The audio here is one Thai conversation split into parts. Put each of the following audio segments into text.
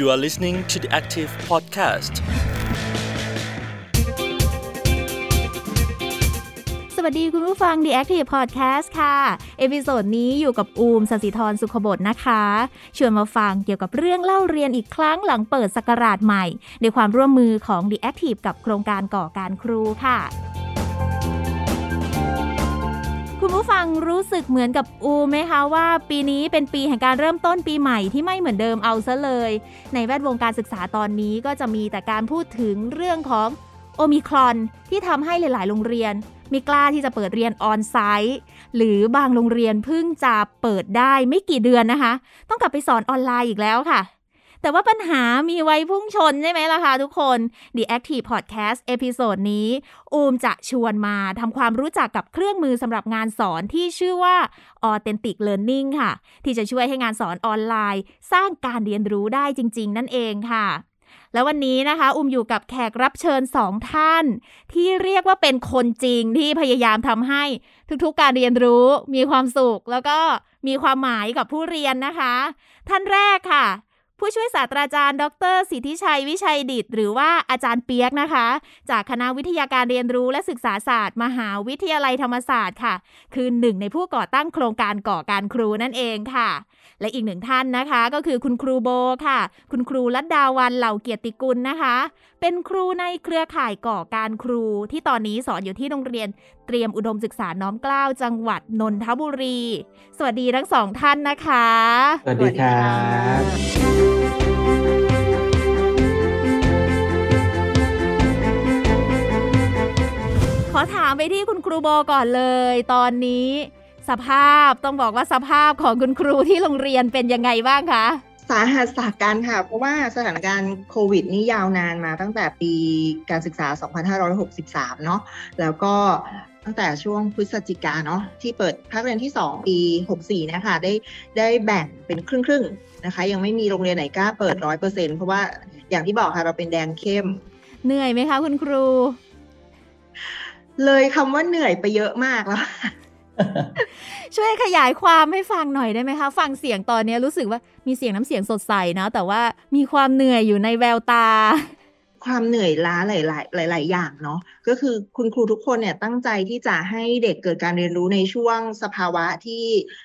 You are listening to the Active Podcast. สวัสดีคุณผู้ฟัง The Active Podcast ค่ะ เอพิโซดนี้อยู่กับอูมสศิธรสุขบดนะคะ ชวนมาฟังเกี่ยวกับเรื่องเล่าเรียนอีกครั้งหลังเปิดสกราชใหม่ในความร่วมมือของ The Active กับโครงการก่อการครูค่ะ ผู้ฟังรู้สึกเหมือนกับอูไหมคะว่า ปีนี้เป็นปีแห่งการเริ่มต้นปีใหม่ที่ไม่เหมือนเดิมเอาซะเลย ในแวดวงการศึกษาตอนนี้ก็จะมีแต่การพูดถึงเรื่องของโอมิครอนที่ทำให้หลาย ๆ โรงเรียนไม่กล้าที่จะเปิดเรียน onsite หรือบางโรงเรียนเพิ่งจะเปิดได้ไม่กี่เดือนนะคะ ต้องกลับไปสอนออนไลน์อีกแล้วค่ะ แต่ว่าปัญหามีไว้พุ่งชนใช่ไหมล่ะคะทุกคน The Active Podcast episode นี้ อูมจะชวนมาทำความรู้จักกับเครื่องมือสำหรับงานสอนที่ชื่อว่า Authentic Learning ค่ะ ที่จะช่วยให้งานสอนออนไลน์ สร้างการเรียนรู้ได้จริง ๆ นั่นเองค่ะแล้ววันนี้นะคะ อุ้มอยู่กับแขกรับเชิญสองท่าน ที่เรียกว่าเป็นคนจริงที่พยายามทำให้ทุกๆการเรียนรู้มีความสุข แล้วก็มีความหมายกับผู้เรียนนะคะ ท่านแรกค่ะ ผู้ช่วยศาสตราจารย์ ดรสิทธิชัยวิชัยดิต หรือว่าอาจารย์เปียกนะคะ จากคณะวิทยาการเรียนรู้และศึกษาศาสตร์ มหาวิทยาลัยธรรมศาสตร์ค่ะ คือหนึ่งในผู้ก่อตั้งโครงการก่อการครูนั่นเองค่ะ และอีกหนึ่งท่านนะคะก็คือคุณครูโบค่ะ คุณครูลัดดาวันเหล่าเกียรติกุลนะคะ เป็นครูในเครือข่ายก่อการครู ที่ตอนนี้สอนอยู่ที่โรงเรียนเตรียมอุดมศึกษาน้อมเกล้าจังหวัดนนทบุรี สวัสดีทั้งสองท่านนะคะ สวัสดีครับ อถามไปที่คุณครูโบก่อนเลย ตอนนี้ สภาพต้องบอกว่าสภาพของคุณครูที่โรงเรียนเป็นยังไงบ้างคะสาหัสสากันค่ะ เพราะว่าสถานการณ์โควิดนี่ยาวนานมาตั้งแต่ปีการศึกษา 2563 เนาะแล้วก็ตั้งแต่ช่วงพฤศจิกาเนาะที่เปิดภาคเรียนที่ 2 ปี 64 นะคะได้ได้แบ่งเป็นครึ่งๆนะคะ ยังไม่มีโรงเรียนไหนกล้าเปิด 100%เพราะว่าอย่างที่บอกค่ะเราเป็นแดงเข้ม เหนื่อยไหมคะคุณครู เลยคำว่าเหนื่อยไปเยอะมากแล้ว ช่วยขยายความให้ฟังหน่อยได้ไหมคะ ฟังเสียงตอนนี้รู้สึกว่ามีเสียงน้ำเสียงสดใสนะ แต่ว่ามีความเหนื่อยอยู่ในแววตา ความเหนื่อยล้าหลาย ๆ หลาย ๆ อย่างเนาะ ก็คือคุณครูทุกคนเนี่ยตั้งใจที่จะให้เด็กเกิดการเรียนรู้ในช่วงสภาวะที่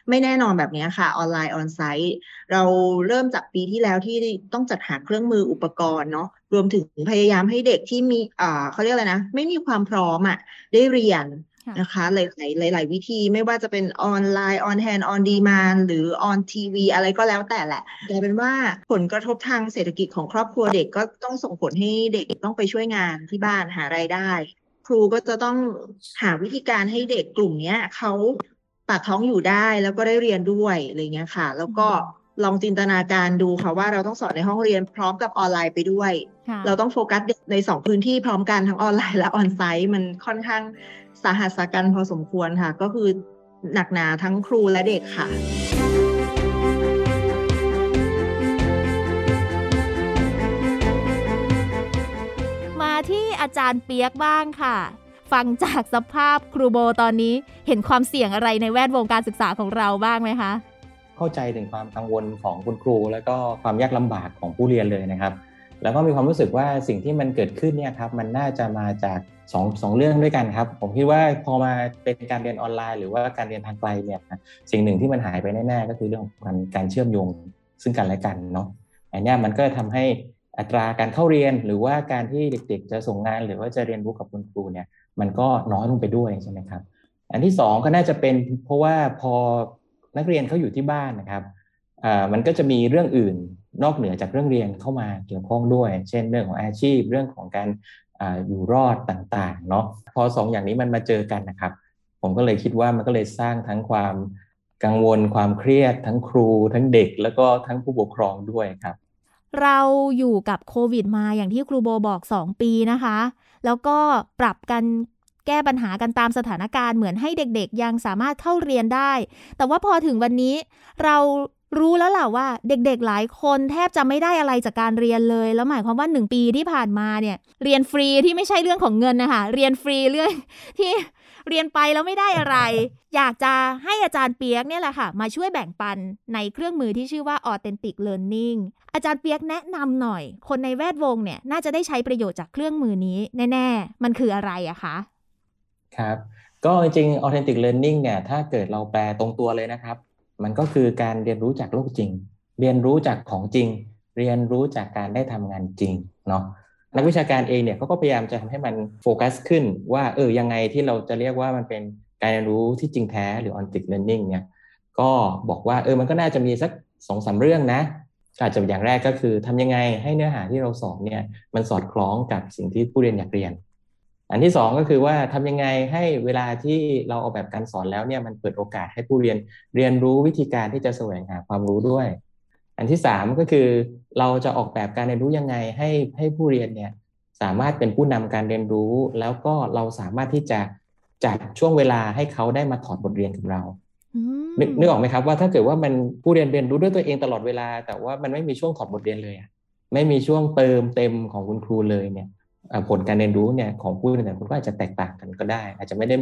ไม่แน่นอนแบบนี้ค่ะ ออนไลน์ออนไซต์ เราเริ่มจากปีที่แล้วที่ต้องจัดหาเครื่องมืออุปกรณ์เนาะ รวมถึงพยายามให้เด็กที่มีอ่าเขาเรียกอะไรนะ ไม่มีความพร้อมอ่ะ ได้เรียนค่ะนะคะหลายๆหลายๆวิธีไม่ว่าจะเป็นออนไลน์ on-hand on-demand หรือ on TV อะไรก็แล้วแต่แหละกลายเป็นว่าผลกระทบทางเศรษฐกิจของครอบครัวเด็กก็ต้องส่งผลให้เด็กต้องไปช่วยงานที่บ้านหารายได้ ครูก็จะต้องหาวิธีการให้เด็กกลุ่มเนี้ยเขาปากท้องอยู่ได้แล้วก็ได้เรียนด้วยอะไรเงี้ยค่ะ แล้วก็ ลองจินตนาการดูค่ะว่าเราต้องสอนในห้องเรียนพร้อมกับออนไลน์ไปด้วยค่ะเราต้องโฟกัสในสองพื้นที่พร้อมกันทั้งออนไลน์และออนไซต์มันค่อนข้างสาหัสสากันพอสมควรค่ะ ก็คือหนักหนาทั้งครูและเด็กค่ะมาที่อาจารย์เปียกบ้างค่ะ ฟังจากสภาพครูโบตอนนี้เห็นความเสี่ยงอะไรในแวดวงการศึกษาของเราบ้างไหมคะ เข้าใจถึงความกังวลของคุณครู แล้วก็ความยากลำบากของผู้เรียนเลยนะครับ แล้วก็มีความรู้สึกว่าสิ่งที่มันเกิดขึ้นเนี่ยครับมันน่าจะมาจากสองสองเรื่องด้วยกันครับ ผมคิดว่าพอมาเป็นการเรียนออนไลน์ หรือว่าการเรียนทางไกลเนี่ยสิ่งหนึ่งที่มันหายไปแน่ๆก็คือเรื่องของการการเชื่อมโยงซึ่งกันและกันเนาะอันนี้มันก็ทำให้อัตราการเข้าเรียนหรือว่าการที่เด็กๆ จะส่งงานหรือว่าจะเรียนรู้กับคุณครูเนี่ยมันก็น้อยลงไปด้วยใช่ไหมครับ อันที่สองก็น่าจะเป็นเพราะว่าพอ นักเรียนเขาอยู่ที่บ้านนะครับอ่ามันก็จะมีเรื่องอื่นนอกเหนือจากเรื่องเรียนเข้ามาเกี่ยวข้องด้วย เช่น เรื่องของอาชีพเรื่องของการอ่าอยู่รอดต่างๆเนาะพอสองอย่างนี้มันมาเจอกันนะครับ ผมก็เลยคิดว่ามันก็เลยสร้างทั้งความกังวลความเครียด ทั้งครู ทั้งเด็ก แล้วก็ทั้งผู้ปกครองด้วยครับ เราอยู่กับโควิดมาอย่างที่ครูโบบอก 2 ปีนะคะ แล้วก็ปรับกัน แก้ปัญหากันตามสถานการณ์เหมือนให้เด็กๆ ยังสามารถเข้าเรียนได้ แต่ว่าพอถึงวันนี้เรารู้แล้วล่ะว่าเด็กๆ หลายคนแทบจะไม่ได้อะไรจากการเรียนเลย แล้วหมายความว่า 1 ปีที่ผ่านมาเนี่ยเรียนฟรีที่ไม่ใช่เรื่องของเงินนะคะเรียนฟรีเรื่องที่เรียนไปแล้วไม่ได้อะไร อยากจะให้อาจารย์เปียกเนี่ยแหละค่ะ มาช่วยแบ่งปันในเครื่องมือที่ชื่อว่า Authentic Learning อาจารย์เปียกแนะนำหน่อย คนในแวดวงเนี่ยน่าจะได้ใช้ประโยชน์จากเครื่องมือนี้แน่ ๆ มันคืออะไรอะคะ ครับก็จริงๆ authentic learning เนี่ยถ้าเกิดเราแปลตรงตัวเลยนะครับ มันก็คือการเรียนรู้จากโลกจริง เรียนรู้จากของจริง เรียนรู้จากการได้ทำงานจริงเนาะนักวิชาการเองเนี่ยเขาก็พยายามจะทำให้มันโฟกัสขึ้น ว่าเออยังไงที่เราจะเรียกว่ามันเป็นการเรียนรู้ที่จริงแท้หรือ authentic learning เนี่ยก็บอกว่าเออมันก็น่าจะมีสักสองสาเรื่องนะอาจจะอย่างแรกก็คือทำยังไงให้เนื้อหาที่เราสอนเนี่ยมันสอดคล้องกับสิ่งที่ผู้เรียนอยากเรียน อันที่สองก็คือว่าทำยังไงให้เวลาที่เราออกแบบการสอนแล้วเนี่ยมันเปิดโอกาสให้ผู้เรียนเรียนรู้วิธีการที่จะแสวงหาความรู้ด้วย อันที่สามก็คือเราจะออกแบบการเรียนรู้ยังไงให้ให้ผู้เรียนเนี่ยสามารถเป็นผู้นำการเรียนรู้ แล้วก็เราสามารถที่จะจัดช่วงเวลาให้เขาได้มาถอดบทเรียนกับเราอืมนึกนึกออกไหมครับว่าถ้าเกิดว่ามันผู้เรียนเรียนรู้ด้วยตัวเองตลอดเวลา แต่ว่ามันไม่มีช่วงถอดบทเรียนเลยอะไม่มีช่วงเติมเต็มของคุณครูเลยเนี่ยเอ่อ ผลการเรียนรู้เนี่ยของผู้เรียนแต่ละคนก็อาจจะแตกต่างกันก็ได้ อาจจะไม่ได้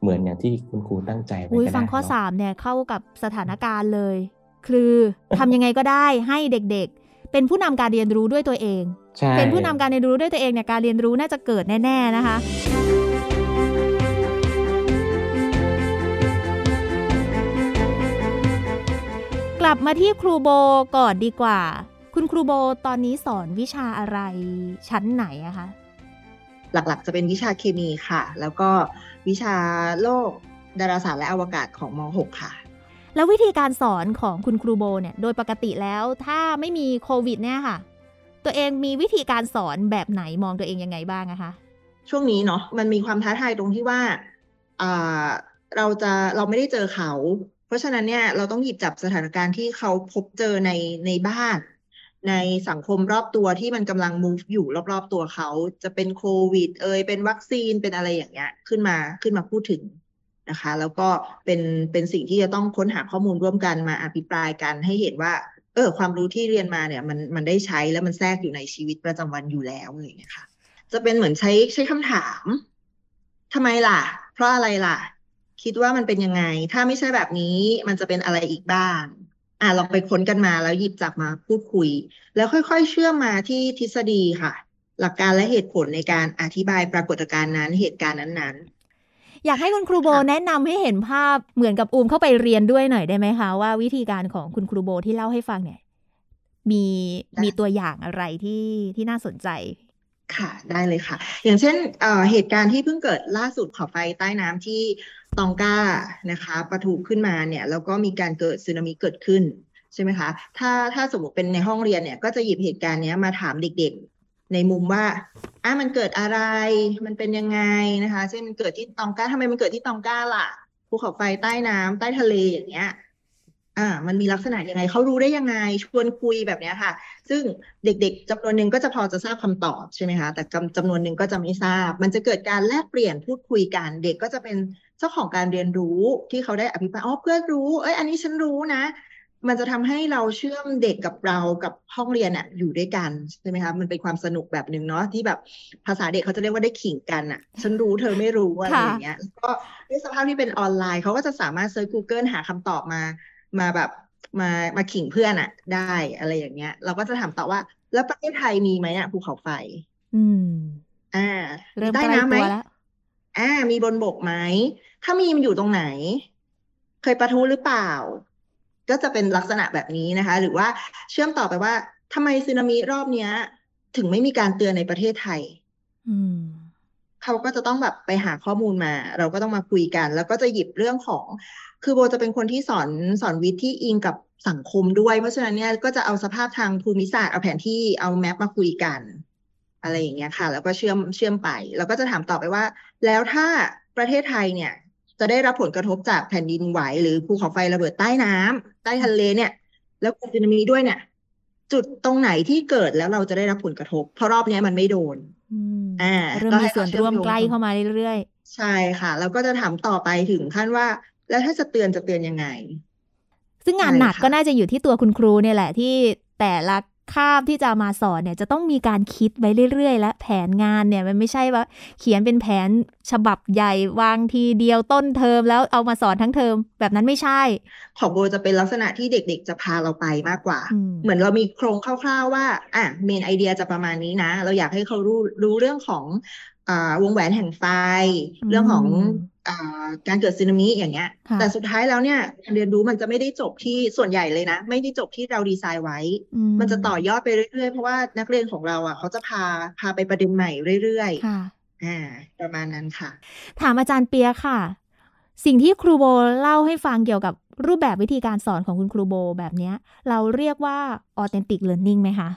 เหมือนอย่างที่คุณครูตั้งใจไว้อุ้ยก็ได้ฟังข้อเนาะสามเนี่ยเข้ากับสถานการณ์เลย คือทำยังไงก็ได้ให้เด็กๆ เป็นผู้นำการเรียนรู้ด้วยตัวเองใช่เป็นผู้นำการเรียนรู้ด้วยตัวเองเนี่ยการเรียนรู้น่าจะเกิดแน่ๆนะคะกลับมาที่ครูโบก่อนดีกว่า คุณครูโบตอนนี้สอนวิชาอะไรชั้นไหนอะคะ หลักๆ จะเป็นวิชาเคมีค่ะ แล้วก็วิชาโลกดาราศาสตร์และอวกาศของม .6 ค่ะ แล้ววิธีการสอนของคุณครูโบเนี่ย โดยปกติแล้วถ้าไม่มีโควิดเนี่ยค่ะ ตัวเองมีวิธีการสอนแบบไหนมองตัวเองยังไงบ้างอะคะ ช่วงนี้เนาะมันมีความท้าทายตรงที่ว่าอ่าเราจะเราไม่ได้เจอเขา เพราะฉะนั้นเนี่ยเราต้องหยิบจับสถานการณ์ที่เขาพบเจอในในบ้าน ในสังคมรอบตัวที่มันกำลัง move อยู่รอบๆตัวเขา จะเป็นโควิด เอยเป็นวัคซีนเป็นอะไรอย่างเงี้ย ขึ้นมาขึ้นมาพูดถึงนะคะ แล้วก็เป็นเป็นสิ่งที่จะต้องค้นหาข้อมูลร่วมกันมาอภิปรายกันให้เห็นว่า เออ ความรู้ที่เรียนมาเนี่ย มันมันได้ใช้แล้วมันแทรกอยู่ในชีวิตประจำวันอยู่แล้วอะไรอย่างเงี้ยค่ะจะเป็นเหมือนใช้ใช้คำถามทำไมล่ะ เพราะอะไรล่ะ คิดว่ามันเป็นยังไง ถ้าไม่ใช่แบบนี้มันจะเป็นอะไรอีกบ้าง อะลองไปค้นกันมาแล้วหยิบจับมาพูดคุย แล้วค่อยๆ เชื่อมมาที่ทฤษฎีค่ะ หลักการและเหตุผลในการอธิบายปรากฏการณ์นั้นเหตุการณ์นั้นอยากให้คุณครูโบค่ะแนะนำให้เห็นภาพเหมือนกับอูมเข้าไปเรียนด้วยหน่อยได้ไหมคะว่าวิธีการของคุณครูโบที่เล่าให้ฟังเนี่ย มีมีตัวอย่างอะไรที่ที่น่าสนใจๆ ค่ะได้เลยค่ะ อย่างเช่นเเหตุการณ์ที่เพิ่งเกิดล่าสุดขอไฟใต้น้ำที่ตองกานะคะปะทุขึ้นมาเนี่ยแล้วก็มีการเกิดสึนามิเกิดขึ้นใช่ไหมคะ ถ้าถ้าสมมติเป็นในห้องเรียนเนี่ยก็จะหยิบเหตุการณ์เนี้ยมาถามเด็กๆ ในมุมว่าอะมันเกิดอะไร มันเป็นยังไงนะคะ เช่นมันเกิดที่ตองกาทำไมมันเกิดที่ตองกาล่ะภูเขาไฟใต้น้ำใต้ทะเลอย่างเงี้ย อ่า มันมีลักษณะยังไงเขารู้ได้ยังไง ชวนคุยแบบนี้ค่ะ ซึ่งเด็กๆจำนวนหนึ่งก็จะพอจะทราบคำตอบใช่ไหมคะ แต่จำจำนวนหนึ่งก็จะไม่ทราบ มันจะเกิดการแลกเปลี่ยนพูดคุยกัน เด็กก็จะเป็นเจ้าของการเรียนรู้ที่เขาได้อภิปรายอ๋อเพื่อนรู้ เอ้ย อันนี้ฉันรู้นะ มันจะทำให้เราเชื่อมเด็กกับเรากับห้องเรียนอะอยู่ด้วยกันใช่ไหมคะ มันเป็นความสนุกแบบหนึ่งเนาะที่แบบภาษาเด็กเขาจะเรียกว่าได้ขิงกันอะฉันรู้เธอไม่รู้อะไรอย่างเงี้ย ก็ด้วยสภาพที่เป็นออนไลน์เขาก็จะสามารถเซิร์ช Google หาคำตอบมา มาแบบมามาขิงเพื่อนอะได้อะไรอย่างเงี้ย เราก็จะถามต่อว่า แล้วประเทศไทยมีไหมอะภูเขาไฟ อืม อ่า เริ่มใต้ใกล้น้ำไหมตัวแล้วอ่า มีบนบกไหม ถ้ามีมันอยู่ตรงไหน เคยปะทุหรือเปล่า ก็จะเป็นลักษณะแบบนี้นะคะ หรือว่าเชื่อมต่อไปว่าทำไมสึนามิรอบเนี้ย ถึงไม่มีการเตือนในประเทศไทย อืมเขาก็จะต้องแบบไปหาข้อมูลมา เราก็ต้องมาคุยกัน แล้วก็จะหยิบเรื่องของ คือโบจะเป็นคนที่สอนสอนวิทย์ที่อิงกับสังคมด้วย เพราะฉะนั้นเนี่ยก็จะเอาสภาพทางภูมิศาสตร์เอาแผนที่เอาแมปมาคุยกัน อะไรอย่างเงี้ยค่ะ แล้วก็เชื่อมเชื่อมไป แล้วก็จะถามต่อไปว่า แล้วถ้าประเทศไทยเนี่ย จะได้รับผลกระทบจากแผ่นดินไหวหรือภูเขาไฟระเบิดใต้น้ำใต้ทะเลเนี่ย แล้วเกิดสึนามิด้วยเนี่ย จุดตรงไหนที่เกิดแล้วเราจะได้รับผลกระทบ เพราะรอบเนี้ยมันไม่โดนอืมอ่าเริ่มก็มีให้ส่วนเขาเชื่อมร่วมโยงใกล้เข้ามาเรื่อยใช่ค่ะ แล้วก็จะถามต่อไปถึงขั้นว่า แล้วถ้าจะเตือนจะเตือนยังไงๆซึ่งงานใช่หนักค่ะก็น่าจะอยู่ที่ตัวคุณครูเนี่ยแหละที่แต่ละคาบที่จะมาสอนเนี่ยจะต้องมีการคิดไว้เรื่อยๆ และแผนงานเนี่ยมันไม่ใช่ว่า เขียนเป็นแผนฉบับใหญ่วางทีเดียวต้นเทอมแล้วเอามาสอนทั้งเทอมแบบนั้นไม่ใช่ ของโบจะเป็นลักษณะที่เด็กๆ จะพาเราไปมากกว่าอืมเหมือนเรามีโครงคร่าวๆว่าอะเมนไอเดียจะประมาณนี้นะ เราอยากให้เขารู้รู้เรื่องของอ่าวงแหวนแห่งไฟ เรื่องของอ่า การเกิดสึนามิอย่างเงี้ยค่ะแต่สุดท้ายแล้วเนี่ยการเรียนรู้มันจะไม่ได้จบที่ส่วนใหญ่เลยนะ ไม่ได้จบที่เราดีไซน์ไว้อืมันจะต่อยอดไปเรื่อยๆ เพราะว่านักเรียนของเราอะเขาจะพาพาไปประเด็นใหม่เรื่อยค่ะๆอ่าประมาณนั้นค่ะ ถามอาจารย์เปียกค่ะ สิ่งที่ครูโบเล่าให้ฟังเกี่ยวกับรูปแบบวิธีการสอนของคุณครูโบแบบเนี้ย เราเรียกว่า authentic learning ไหมคะ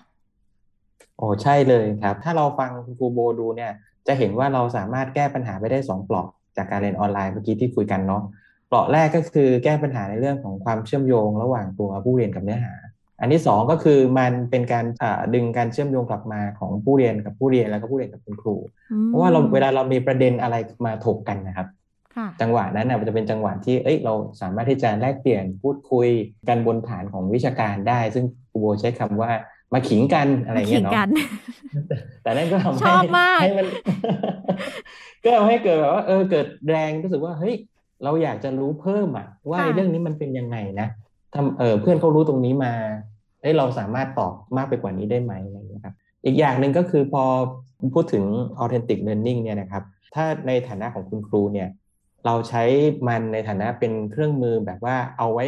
โอ้ใช่เลยครับ ถ้าเราฟังคุณครูโบดูเนี่ย จะเห็นว่าเราสามารถแก้ปัญหาไปได้สองเปลาะ จากการเรียนออนไลน์เมื่อกี้ที่คุยกันเนาะเปลาะแรกก็คือแก้ปัญหาในเรื่องของความเชื่อมโยงระหว่างตัวผู้เรียนกับเนื้อหา อันที่สองก็คือมันเป็นการอ่าดึงการเชื่อมโยงกลับมาของผู้เรียนกับผู้เรียนแล้วก็ผู้เรียนกับคุณครูอืมเพราะว่าเราเวลาเรามีประเด็นอะไรมาถกกันนะครับค่ะจังหวะนั้นนะมันจะเป็นจังหวะที่เอ้ยเราสามารถที่จะแลกเปลี่ยนพูดคุยกันบนฐานของวิชาการได้ ซึ่งครูโบใช้คำว่า มาขิงกันอะไรมาขิเงี้ยงเนาะกันแต่นั่นก็ทำชให้อบมากให้มัน ก็ทำให้เกิดแบบว่า เออเกิดแรงรู้สึกว่าเฮ้ยเราอยากจะรู้เพิ่มอะ ว่าค่ะไอ้เรื่องนี้มันเป็นยังไงนะทำเออเพื่อนเขารู้ตรงนี้มาเอ้ยเราสามารถตอบมากไปกว่านี้ได้ไหมอะไรอย่างเงี้ยครับ อีกอย่างหนึ่งก็คือพอพูดถึง authentic learning เนี่ยนะครับ ถ้าในฐานะของคุณครูเนี่ย เราใช้มันในฐานะเป็นเครื่องมือแบบว่าเอาไว้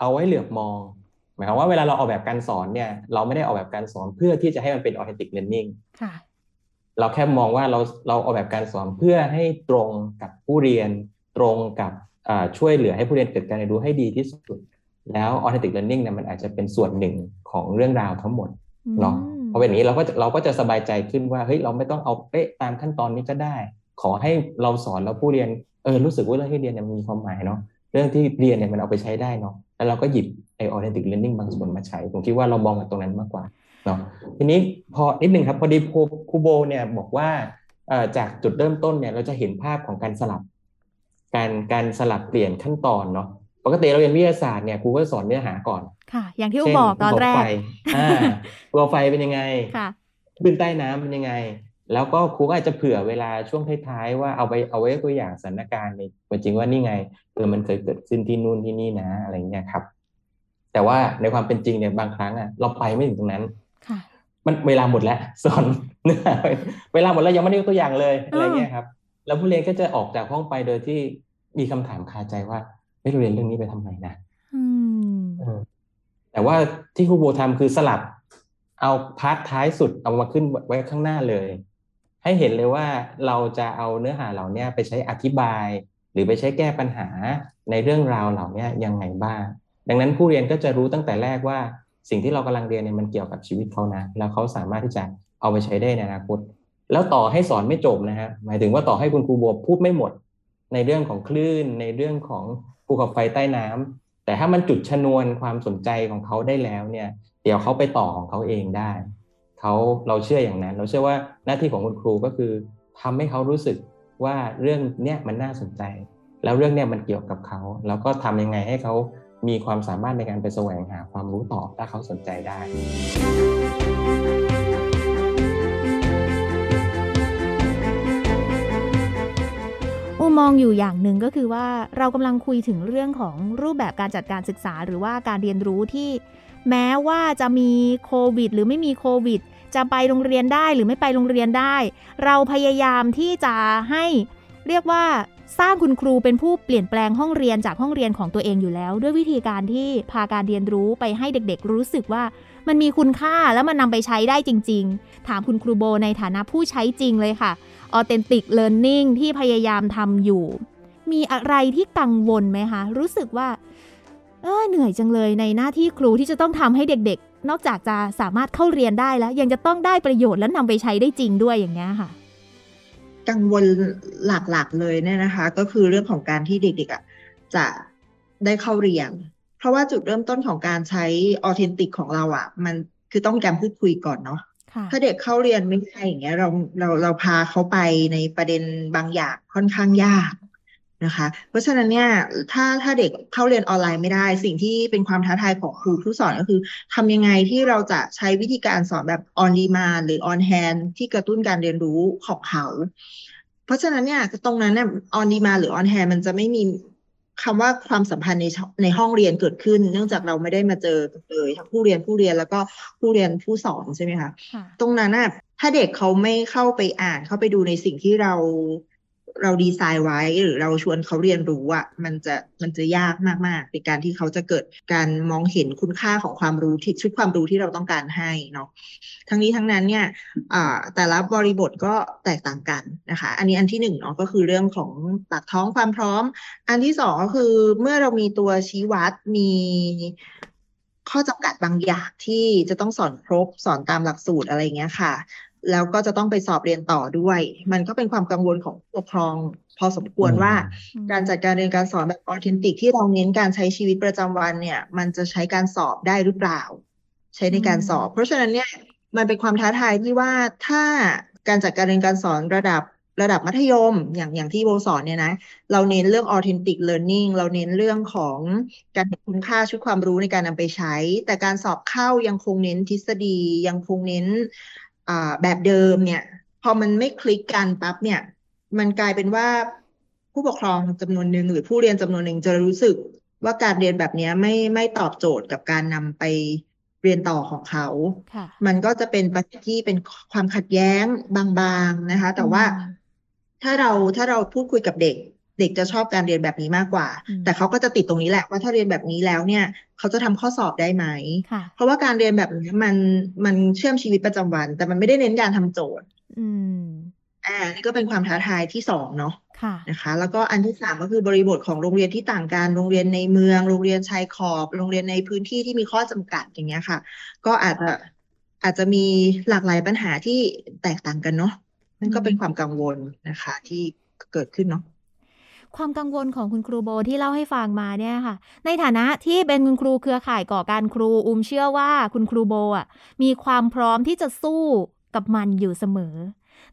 เอาไว้เหลือบมอง หมายความว่าเวลาเราออกแบบการสอนเนี่ยเราไม่ได้ออกแบบการสอนเพื่อที่จะให้มันเป็น authentic learning ค่ะเราแค่มองว่าเราเราออกแบบการสอนเพื่อให้ตรงกับผู้เรียนตรงกับอ่าช่วยเหลือให้ผู้เรียนเกิดการเรียนรู้ให้ดีที่สุด แล้ว authentic learning เนี่ยมันอาจจะเป็นส่วนหนึ่งของเรื่องราวทั้งหมดเนาะอืมพอเป็นอย่างนี้เราก็จะเราก็จะสบายใจขึ้นว่าเฮ้ยเราไม่ต้องเอาเป๊ะตามขั้นตอนนี้ก็ได้ ขอให้เราสอนแล้วผู้เรียนเออรู้สึกว่าเรื่องที่เรียนเนี่ยมันมีความหมายเนาะเรื่องที่เรียนเนี่ยมันเอาไปใช้ได้เนาะ แล้วเราก็หยิบไอ authentic learning บางส่วนมาใช้ ผมคิดว่าเรามองกันตรงนั้นมากกว่าเนาะทีนี้พอนิดนึงครับพอดีครูครูโบเนี่ยบอกว่าเอ่อจากจุดเริ่มต้นเนี่ยเราจะเห็นภาพของการสลับ การการสลับเปลี่ยนขั้นตอนเนาะปกติเราเรียนวิทยาศาสตร์เนี่ยครูก็สอนเนื้อหาก่อนค่ะ อย่างที่อูเช่นบอกตอนแรภูกเขาไฟอ่าภูเขาไฟเป็นยังไงค่ะขึ้นใต้น้ำเป็นยังไง แล้วก็ครูก็อาจจะเผื่อเวลาช่วงท้ายๆว่าเอาไปเอาไว้ตัวอย่างสถานการณ์ในจริงว่านี่ไงเออมันเคยเกิดขึ้นที่นู่นที่นี่นะอะไรเงี้ยครับ แต่ว่าในความเป็นจริงเนี่ยบางครั้งอะเราไปไม่ถึงตรงนั้นค่ะมันเวลาหมดแล้วสอนเนื้อหาเวลาหมดแล้วยังไม่ได้ยกตัวอย่างเลยอะไรเงี้ยครับ แล้วผู้เรียนก็จะออกจากห้องไปโดยที่มีคำถามคาใจว่าเฮ้ยเราเรียนเรื่องนี้ไปทำไมนะอืมเออแต่ว่าที่ครูโบทำคือสลับ เอาพาร์ทท้ายสุดเอามาขึ้นไว้ข้างหน้าเลย ให้เห็นเลยว่าเราจะเอาเนื้อหาเหล่านี้ไปใช้อธิบาย หรือไปใช้แก้ปัญหาในเรื่องราวเหล่านี้ยังไงบ้าง ดังนั้นผู้เรียนก็จะรู้ตั้งแต่แรกว่า สิ่งที่เรากำลังเรียนเนี่ยมันเกี่ยวกับชีวิตเขานะ แล้วเขาสามารถที่จะเอาไปใช้ได้ในอนาคต แล้วต่อให้สอนไม่จบนะฮะหมายถึงว่าต่อให้คุณครูบัวพูดไม่หมด ในเรื่องของคลื่น ในเรื่องของภูเขาไฟใต้น้ำแต่ถ้ามันจุดชนวนความสนใจของเขาได้แล้วเนี่ย เดี๋ยวเขาไปต่อของเขาเองได้ เขาเราเชื่ออย่างนั้น เราเชื่อว่าหน้าที่ของคุณครูก็คือทำให้เขารู้สึกว่าเรื่องเนี้ยมันน่าสนใจ แล้วเรื่องเนี้ยมันเกี่ยวกับเขาแล้วก็ทำยังไงให้เขามีความสามารถในการไปแสวงหาความรู้ต่อถ้าเขาสนใจได้อูมองอยู่อย่างหนึ่งก็คือว่าเรากำลังคุยถึงเรื่องของรูปแบบการจัดการศึกษา หรือว่าการเรียนรู้ที่ แม้ว่าจะมีโควิด หรือไม่มีโควิด จะไปโรงเรียนได้หรือไม่ไปโรงเรียนได้ เราพยายามที่จะให้เรียกว่าสร้างคุณครูเป็นผู้เปลี่ยนแปลงห้องเรียนจากห้องเรียนของตัวเองอยู่แล้ว ด้วยวิธีการที่พาการเรียนรู้ไปให้เด็กๆ รู้สึกว่า มันมีคุณค่าแล้วมันนำไปใช้ได้จริง ๆ ถามคุณครูโบในฐานะผู้ใช้จริงเลยค่ะ authentic learning ที่พยายามทำอยู่ มีอะไรที่กังวลไหมคะ รู้สึกว่า เออเหนื่อยจังเลยในหน้าที่ครูที่จะต้องทำให้เด็กๆ นอกจากจะสามารถเข้าเรียนได้แล้ว ยังจะต้องได้ประโยชน์และนำไปใช้ได้จริงด้วยอย่างเงี้ยค่ะ กังวลหลักๆเลยเนี่ยนะคะ ก็คือเรื่องของการที่เด็กๆอะจะได้เข้าเรียน เพราะว่าจุดเริ่มต้นของการใช้ออเทนติกของเราอะ มันคือต้องมีการพูดคุยก่อนเนาะค่ะถ้าเด็กเข้าเรียนไม่ใช่อย่างเงี้ยเราเราเราพาเขาไปในประเด็นบางอย่างค่อนข้างยาก นะคะ เพราะฉะนั้นเนี่ยถ้าถ้าเด็กเข้าเรียนออนไลน์ไม่ได้ สิ่งที่เป็นความท้าทายของครูผู้สอนก็คือทำยังไงที่เราจะใช้วิธีการสอนแบบ on demand หรือ on hand ที่กระตุ้นการเรียนรู้ของเขา เพราะฉะนั้นเนี่ยตรงนั้นเนี่ย on demand หรือ on hand มันจะไม่มีคำว่าความสัมพันธ์ในในห้องเรียนเกิดขึ้น เนื่องจากเราไม่ได้มาเจอเลยทั้งผู้เรียนผู้เรียนแล้วก็ผู้เรียนผู้สอนใช่ไหมคะค่ะตรงนั้นน่ะถ้าเด็กเขาไม่เข้าไปอ่านเข้าไปดูในสิ่งที่เรา เราดีไซน์ไว้หรือเราชวนเขาเรียนรู้อะมันจะมันจะยากมากๆในการที่เขาจะเกิดการมองเห็นคุณค่าของความรู้ที่ชุดความรู้ที่เราต้องการให้เนาะทั้งนี้ทั้งนั้นเนี่ยแต่ละบริบทก็แตกต่างกันนะคะ อันนี้อันที่หนึ่งเนาะก็คือเรื่องของปากท้องความพร้อม อันที่สองก็คือเมื่อเรามีตัวชี้วัดมีข้อจำกัดบางอย่างที่จะต้องสอนครบสอนตามหลักสูตรอะไรเงี้ยค่ะ แล้วก็จะต้องไปสอบเรียนต่อด้วย มันก็เป็นความกังวลของผู้ปกครอง พอสมควรว่า การจัดการเรียนการสอนแบบออเทนติกที่เราเน้นการใช้ชีวิตประจำวันเนี่ย มันจะใช้การสอบได้หรือเปล่า ใช้ในการสอบ เพราะฉะนั้นเนี่ยมันเป็นความท้าทายที่ว่าถ้าการจัดการเรียนการสอนระดับระดับมัธยมอย่างอย่างที่โบสอนเนี่ยนะ เราเน้นเรื่อง authentic learning เราเน้นเรื่องของการเห็นคุณค่าชุดความรู้ในการนำไปใช้ แต่การสอบเข้ายังคงเน้นทฤษฎียังคงเน้นอ่า แบบเดิมเนี่ย พอมันไม่คลิกกันปั๊บเนี่ย มันกลายเป็นว่าผู้ปกครองจำนวนหนึ่งหรือผู้เรียนจำนวนหนึ่งจะรู้สึกว่าการเรียนแบบเนี้ยไม่ไม่ตอบโจทย์กับการนำไปเรียนต่อของเขาค่ะมันก็จะเป็นประเด็นที่เป็นความขัดแย้งบางๆนะคะ แต่ว่าอืมถ้าเราถ้าเราพูดคุยกับเด็ก เด็กจะชอบการเรียนแบบนี้มากกว่าอืมแต่เขาก็จะติดตรงนี้แหละว่าถ้าเรียนแบบนี้แล้วเนี่ย เขาจะทำข้อสอบได้ไหมค่ะเพราะว่าการเรียนแบบนี้มันมันเชื่อมชีวิตประจำวัน แต่มันไม่ได้เน้นการทำโจทย์ อืมอ่านี่ก็เป็นความท้าทายที่สองเนาะค่ะนะคะ แล้วก็อันที่สามก็คือบริบทของโรงเรียนที่ต่างกันโรงเรียนในเมือง โรงเรียนชายขอบ โรงเรียนในพื้นที่ที่มีข้อจำกัดอย่างเงี้ยค่ะ ก็อาจจะอาจจะมีหลากหลายปัญหาที่แตกต่างกันเนาะนั่นก็เป็นความกังวลนะคะ ที่เกิดขึ้นเนาะ ความกังวลของคุณครูโบที่เล่าให้ฟังมาเนี่ยค่ะ ในฐานะที่เป็นคุณครูเครือข่ายก่อการครูอุ้มเชื่อว่าคุณครูโบอะมีความพร้อมที่จะสู้กับมันอยู่เสมอ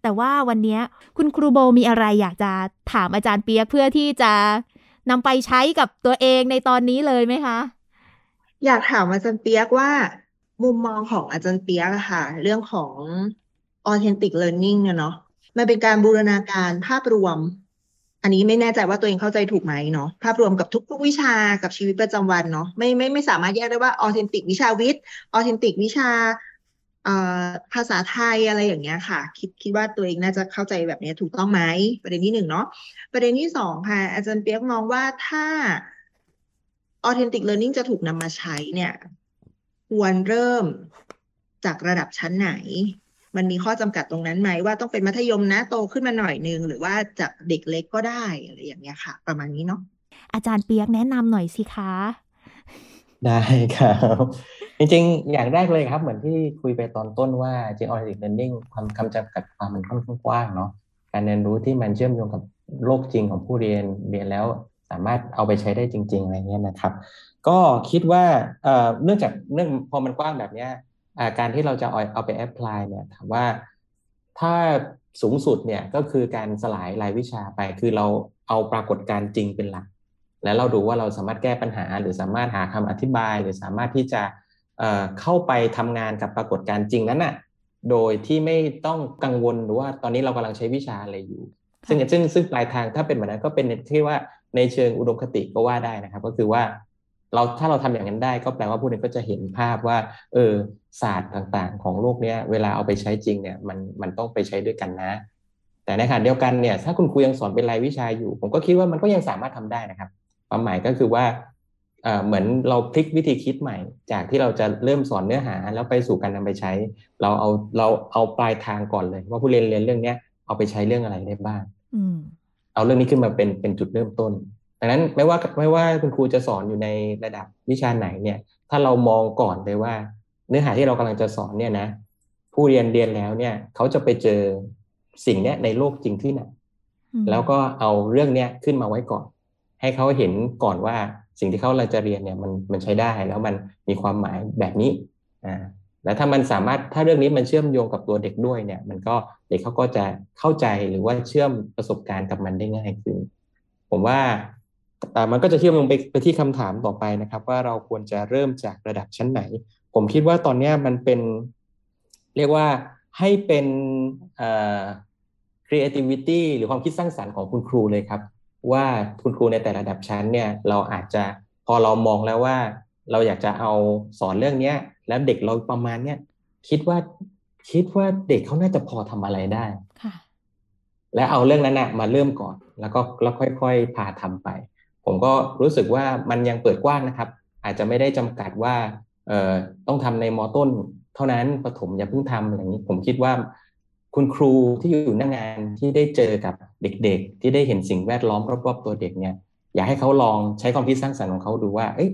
แต่ว่าวันนี้คุณครูโบมีอะไรอยากจะถามอาจารย์เปียกเพื่อที่จะนำไปใช้กับตัวเองในตอนนี้เลยไหมคะ อยากถามอาจารย์เปียกว่า มุมมองของอาจารย์เปียกอะค่ะ เรื่องของ authentic learning เนี่ยเนาะมันเป็นการบูรณาการภาพรวม อันนี้ไม่แน่ใจว่าตัวเองเข้าใจถูกไหมเนาะภาพรวมกับทุกๆวิชากับชีวิตประจำวันเนาะไม่ไม่ไม่สามารถแยกได้ว่า authentic วิชาวิทย์ authentic วิชาภาษาไทยอะไรอย่างเงี้ยค่ะ คิดคิดว่าตัวเองน่าจะเข้าใจแบบนี้ถูกต้องไหมประเด็นที่หนึ่งเนาะประเด็นที่สองค่ะ อาจารย์เปียกมองว่าถ้า authentic learning จะถูกนำมาใช้เนี่ย ควรเริ่มจากระดับชั้นไหน มันมีข้อจำกัดตรงนั้นไหมว่าต้องเป็นมัธยมนะโตขึ้นมาหน่อยนึง หรือว่าจากเด็กเล็กก็ได้อะไรอย่างเงี้ยค่ะ ประมาณนี้เนาะอาจารย์เปียกแนะนำหน่อยสิคะได้ครับ จริงๆ อย่างแรกเลยครับ เหมือนที่คุยไปตอนต้นว่าจริง authentic learning ความคำจำกัดความมันค่อนข้างกว้างเนาะการเรียนรู้ที่มันเชื่อมโยงกับโลกจริงของผู้เรียนเรียนแล้วสามารถเอาไปใช้ได้จริง ๆ อะไรเงี้ยนะครับ ก็คิดว่าเอ่อเนื่องจากเนื่องพอมันกว้างแบบเนี้ยอ่า การที่เราจะเอาไปแอพพลายเนี่ยถามว่าถ้าสูงสุดเนี่ยก็คือการสลายรายวิชาไป คือเราเอาปรากฏการณ์จริงเป็นหลัก แล้วเราดูว่าเราสามารถแก้ปัญหา หรือสามารถหาคำอธิบาย หรือสามารถที่จะเเข้าไปทำงานกับปรากฏการณ์จริงนั้นน่ะโดยที่ไม่ต้องกังวลหรือว่าตอนนี้เรากำลังใช้วิชาอะไรอยู่ ซึ่งซึ่งซึ่งปลายทางถ้าเป็นแบบนั้นก็เป็นที่ว่าในเชิงอุดมคติก็ว่าได้นะครับ ก็คือว่า เราถ้าเราทำอย่างนั้นได้ก็แปลว่าผู้เรียนก็จะเห็นภาพว่า เออศาสตร์ต่างๆ ของโลกเนี้ยเวลาเอาไปใช้จริงเนี่ยมันมันต้องไปใช้ด้วยกันนะ แต่ในขณะเดียวกันเนี่ยถ้าคุณครูยังสอนเป็นรายวิชาอยู่ ผมก็คิดว่ามันก็ยังสามารถทำได้นะครับ ความหมายก็คือว่าเอ่อเหมือนเราพลิกวิธีคิดใหม่ จากที่เราจะเริ่มสอนเนื้อหาแล้วไปสู่การนำไปใช้ เราเอาเราเอาปลายทางก่อนเลย ว่าผู้เรียนเรียนเรื่องเนี้ยเอาไปใช้เรื่องอะไรได้บ้างอืมเอาเรื่องนี้ขึ้นมาเป็นเป็นจุดเริ่มต้น ดังนั้นไม่ว่าไม่ว่าคุณครูจะสอนอยู่ในระดับวิชาไหนเนี่ย ถ้าเรามองก่อนเลยว่า เนื้อหาที่เรากำลังจะสอนเนี่ยนะ ผู้เรียนเรียนแล้วเนี่ย เขาจะไปเจอสิ่งเนี้ยในโลกจริงที่ไหนอืมแล้วก็เอาเรื่องเนี้ยขึ้นมาไว้ก่อน ให้เขาเห็นก่อนว่าสิ่งที่เขาเราจะเรียนเนี่ยมันมันใช้ได้แล้วมันมีความหมายแบบนี้อ่าแล้วถ้ามันสามารถถ้าเรื่องนี้มันเชื่อมโยงกับตัวเด็กด้วยเนี่ย มันก็เด็กเขาก็จะเข้าใจหรือว่าเชื่อมประสบการณ์กับมันได้ง่ายขึ้นผผมว่า แต่มันก็จะเชื่อมลงไปไปที่คำถามต่อไปนะครับ ว่าเราควรจะเริ่มจากระดับชั้นไหน ผมคิดว่าตอนนี้มันเป็น เรียกว่าให้เป็นเอ่อ creativity หรือความคิดสร้างสรรค์ของคุณครูเลยครับ ว่าคุณครูในแต่ระดับชั้นเนี่ยเราอาจจะพอเรามองแล้วว่า เราอยากจะเอาสอนเรื่องเนี้ย แล้วเด็กเราประมาณเนี้ยคิดว่าคิดว่าเด็กเขาน่าจะพอทำอะไรได้ค่ะและเอาเรื่องนั้นนะมาเริ่มก่อน แล้วก็แล้วค่อย ๆ พาทำไป ผมก็รู้สึกว่ามันยังเปิดกว้างนะครับ อาจจะไม่ได้จำกัดว่าเอ่อต้องทำในมอต้น เท่านั้นประถมอย่าเพิ่งทำอะไรอย่างนี้ ผมคิดว่า คุณครูที่อยู่หน้างานที่ได้เจอกับเด็กๆ ที่ได้เห็นสิ่งแวดล้อมรอบๆตัวเด็กเนี่ย อยากให้เขาลองใช้ความคิดสร้างสรรค์ของเขาดูว่าเอ้ย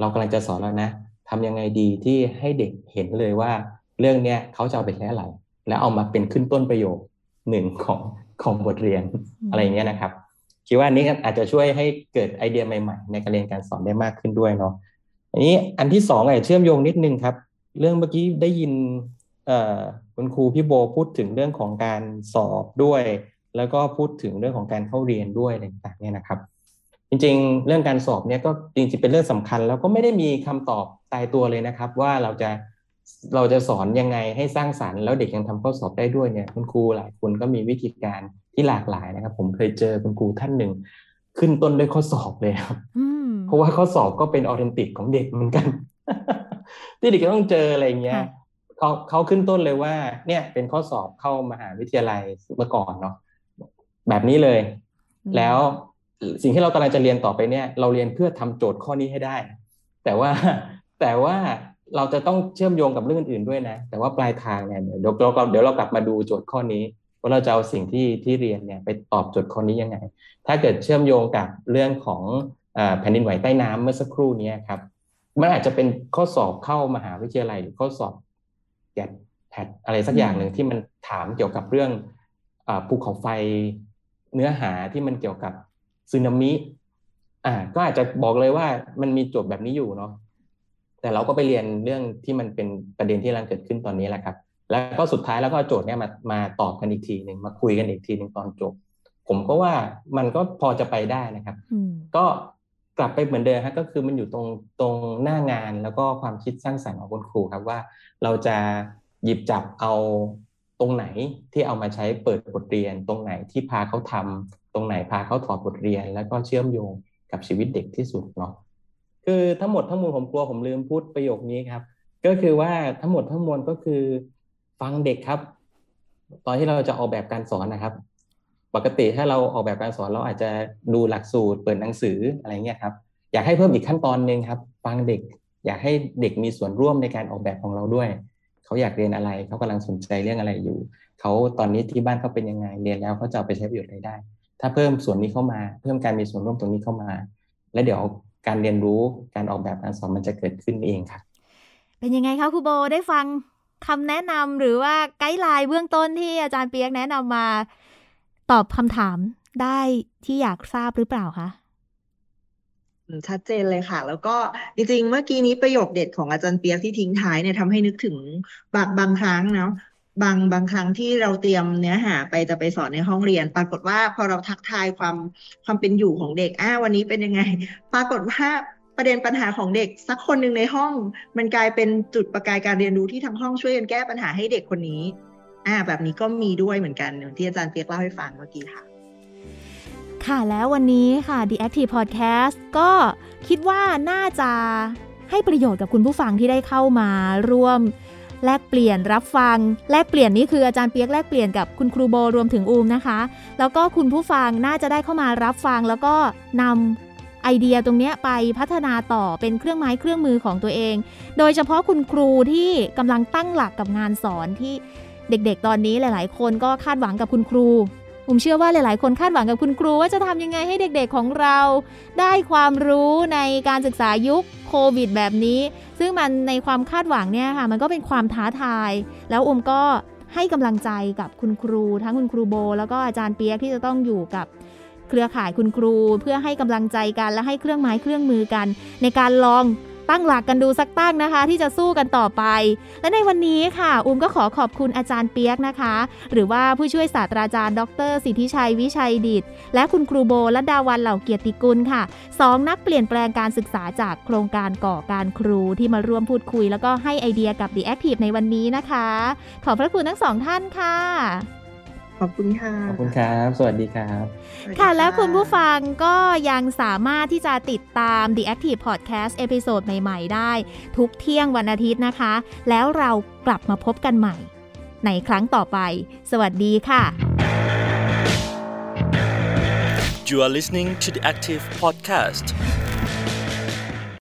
เรากำลังจะสอนแล้วนะทำยังไงดีที่ให้เด็กเห็นเลยว่า เรื่องเนี้ยเขาจะเอาไปใช้อะไร แล้วเอามาเป็นขึ้นต้นประโยคหนึ่งของของบทเรียนอะไรเงี้ยนะครับ คิดว่านี้อาจจะช่วยให้เกิดไอเดียใหม่ๆ ในการเรียนการสอนได้มากขึ้นด้วยเนาะอันนี้อันที่สองอาจจะเชื่อมโยงนิดนึงครับ เรื่องเมื่อกี้ได้ยินคุณครูพี่โบพูดถึงเรื่องของการสอบด้วย แล้วก็พูดถึงเรื่องของการเข้าเรียนด้วยอะไรต่างๆเนี่ยนะครับ จริงๆ เรื่องการสอบเนี่ยก็จริงๆเป็นเรื่องสำคัญ แล้วก็ไม่ได้มีคำตอบตายตัวเลยนะครับ ว่าเราจะเราจะสอนยังไงให้สร้างสรรค์แล้วเด็กยังทำข้อสอบได้ด้วยเนี่ยคุณครูหลายคนก็มีวิธีการ ที่หลากหลายนะครับ ผมเคยเจอคุณครูท่านหนึ่ง ขึ้นต้นด้วยข้อสอบเลยครับอืมเพราะว่าข้อสอบก็เป็นออเทนติกของเด็กเหมือนกัน ที่เด็กก็ต้องเจออะไรเงี้ยค่ะเขาเขาขึ้นต้นเลยว่า เนี่ย เป็นข้อสอบเข้ามหาวิทยาลัยเมื่อก่อนเนาะแบบนี้เลยอืมแล้วสิ่งที่เรากำลังจะเรียนต่อไปเนี่ย เราเรียนเพื่อทำโจทย์ข้อนี้ให้ได้ แต่ว่าแต่ว่าเราจะต้องเชื่อมโยงกับเรื่องอื่นๆด้วยนะ แต่ว่าปลายทางเนี่ยเดี๋ยวเราเดี๋ยวเรากลับมาดูโจทย์ข้อนี้ ว่าเราจะเอาสิ่งที่ที่เรียนเนี่ยไปตอบโจทย์ข้อนี้ยังไง ถ้าเกิดเชื่อมโยงกับเรื่องของอาแผ่นดินไหวใต้น้ำเมื่อสักครู่นี้ครับมันอาจจะเป็นข้อสอบเข้ามหาวิทยาลัยหรือข้อสอบแกดแพดอะไรสักอย่างหนึ่งที่มันถามเกี่ยวกับเรื่องอาภูเขาไฟเนื้อหาที่มันเกี่ยวกับสึนามิอ่าก็อาจจะบอกเลยว่ามันมีโจทย์แบบนี้อยู่เนาะแต่เราก็ไปเรียนเรื่องที่มันเป็นประเด็นที่กำลังเกิดขึ้นตอนนี้แหละครับ แล้วก็สุดท้ายแล้วก็เอาโจทย์เนี้ยมามาตอบกันอีกทีหนึ่งมาคุยกันอีกทีหนึ่งตอนจบ ผมก็ว่ามันก็พอจะไปได้นะครับอืมก็กลับไปเหมือนเดิมฮะก็คือมันอยู่ตรงตรงหน้างานแล้วก็ความคิดสร้างสรรค์ของคุณครูครับว่าเราจะหยิบจับเอาตรงไหนที่เอามาใช้เปิดบทเรียน ตรงไหนที่พาเขาทำตรงไหนพาเขาถอดบทเรียน แล้วก็เชื่อมโยงกับชีวิตเด็กที่สุดเนาะคือทั้งหมดทั้งมวลผมกลัวผมลืมพูดประโยคนี้ครับ ก็คือว่าทั้งหมดทั้งมวลก็คือ ฟังเด็กครับ ตอนที่เราจะออกแบบการสอนนะครับ ปกติถ้าเราออกแบบการสอนเราอาจจะดูหลักสูตรเปิดหนังสืออะไรเงี้ยครับ อยากให้เพิ่มอีกขั้นตอนหนึ่งครับ ฟังเด็ก อยากให้เด็กมีส่วนร่วมในการออกแบบของเราด้วยเขาอยากเรียนอะไรเขากำลังสนใจเรื่องอะไรอยู่เขาตอนนี้ที่บ้านเขาเป็นยังไงเรียนแล้วเขาจะเอาไปใช้ประโยชน์อะไรได้ ถ้าเพิ่มส่วนนี้เข้ามา เพิ่มการมีส่วนร่วมตรงนี้เข้ามา แล้วเดี๋ยวการเรียนรู้การออกแบบการสอนมันจะเกิดขึ้นเองครับเป็นยังไงคะครูโบได้ฟัง คำแนะนำหรือว่าไกด์ไลน์เบื้องต้นที่อาจารย์เปียกแนะนำมาตอบคำถามได้ที่อยากทราบหรือเปล่าคะชัดเจนเลยค่ะ แล้วก็จริงๆ เมื่อกี้นี้ประโยคเด็ดของอาจารย์เปียกที่ทิ้งท้ายเนี่ยทำให้นึกถึงบางบางครั้งเนาะบางบางครั้งที่เราเตรียมเนื้อหาไปจะไปสอนในห้องเรียน ปรากฏว่าพอเราทักทายความความเป็นอยู่ของเด็กอ้าวันนี้เป็นยังไง ปรากฏว่า ประเด็นปัญหาของเด็กสักคนหนึ่งในห้อง มันกลายเป็นจุดประกายการเรียนรู้ที่ทั้งห้องช่วยกันแก้ปัญหาให้เด็กคนนี้ อ่า แบบนี้ก็มีด้วยเหมือนกันอย่างที่อาจารย์เปียกเล่าให้ฟังเมื่อกี้ค่ะค่ะแล้ววันนี้ค่ะ The Active Podcast ก็คิดว่าน่าจะให้ประโยชน์กับคุณผู้ฟังที่ได้เข้ามาร่วม แลกเปลี่ยนรับฟัง แลกเปลี่ยนนี่คืออาจารย์เปียกแลกเปลี่ยนกับคุณครูโบรวมถึงอูมนะคะ แล้วก็คุณผู้ฟังน่าจะได้เข้ามารับฟัง แล้วก็นำ ไอเดียตรงนี้ไปพัฒนาต่อเป็นเครื่องไม้เครื่องมือของตัวเอง โดยเฉพาะคุณครูที่กำลังตั้งหลักกับงานสอนที่เด็กๆ ตอนนี้หลาย ๆ คนก็คาดหวังกับคุณครูผมเชื่อว่าหลาย ๆ คนคาดหวังกับคุณครูว่าจะทำยังไงให้เด็ก ๆ ของเรา ได้ความรู้ในการศึกษายุคโควิดแบบนี้ ซึ่งมันในความคาดหวังเนี่ยค่ะ มันก็เป็นความท้าทาย แล้วอมก็ให้กำลังใจกับคุณครู ทั้งคุณครูโบ แล้วก็อาจารย์เปียกที่จะต้องอยู่กับ เครือข่ายคุณครู เพื่อให้กำลังใจกันและให้เครื่องไม้เครื่องมือกัน ในการลองตั้งหลักกันดูสักตั้งนะคะ ที่จะสู้กันต่อไป และในวันนี้ค่ะ อุ้มก็ขอขอบคุณอาจารย์เปียกนะคะ หรือว่าผู้ช่วยศาสตราจารย์ ดร สิทธิชัยวิชัยดิต และคุณครูโบและดาวันเหล่าเกียรติกุลค่ะสองนักเปลี่ยนแปลงการศึกษาจากโครงการก่อการครูที่มาร่วมพูดคุย แล้วก็ให้ไอเดียกับ The Active ในวันนี้นะคะ ขอบพระคุณทั้งสองท่านค่ะ ขอบคุณค่ะ ขอบคุณครับ สวัสดีครับสวัสดีค่ะ แล้วคุณผู้ฟังก็ยังสามารถที่จะติดตาม The Active Podcast เอพิโซดใหม่ ๆ ได้ ทุกเที่ยงวันอาทิตย์นะคะ แล้วเรากลับมาพบกันใหม่ ในครั้งต่อไป สวัสดีค่ะ You are listening to the Active Podcast.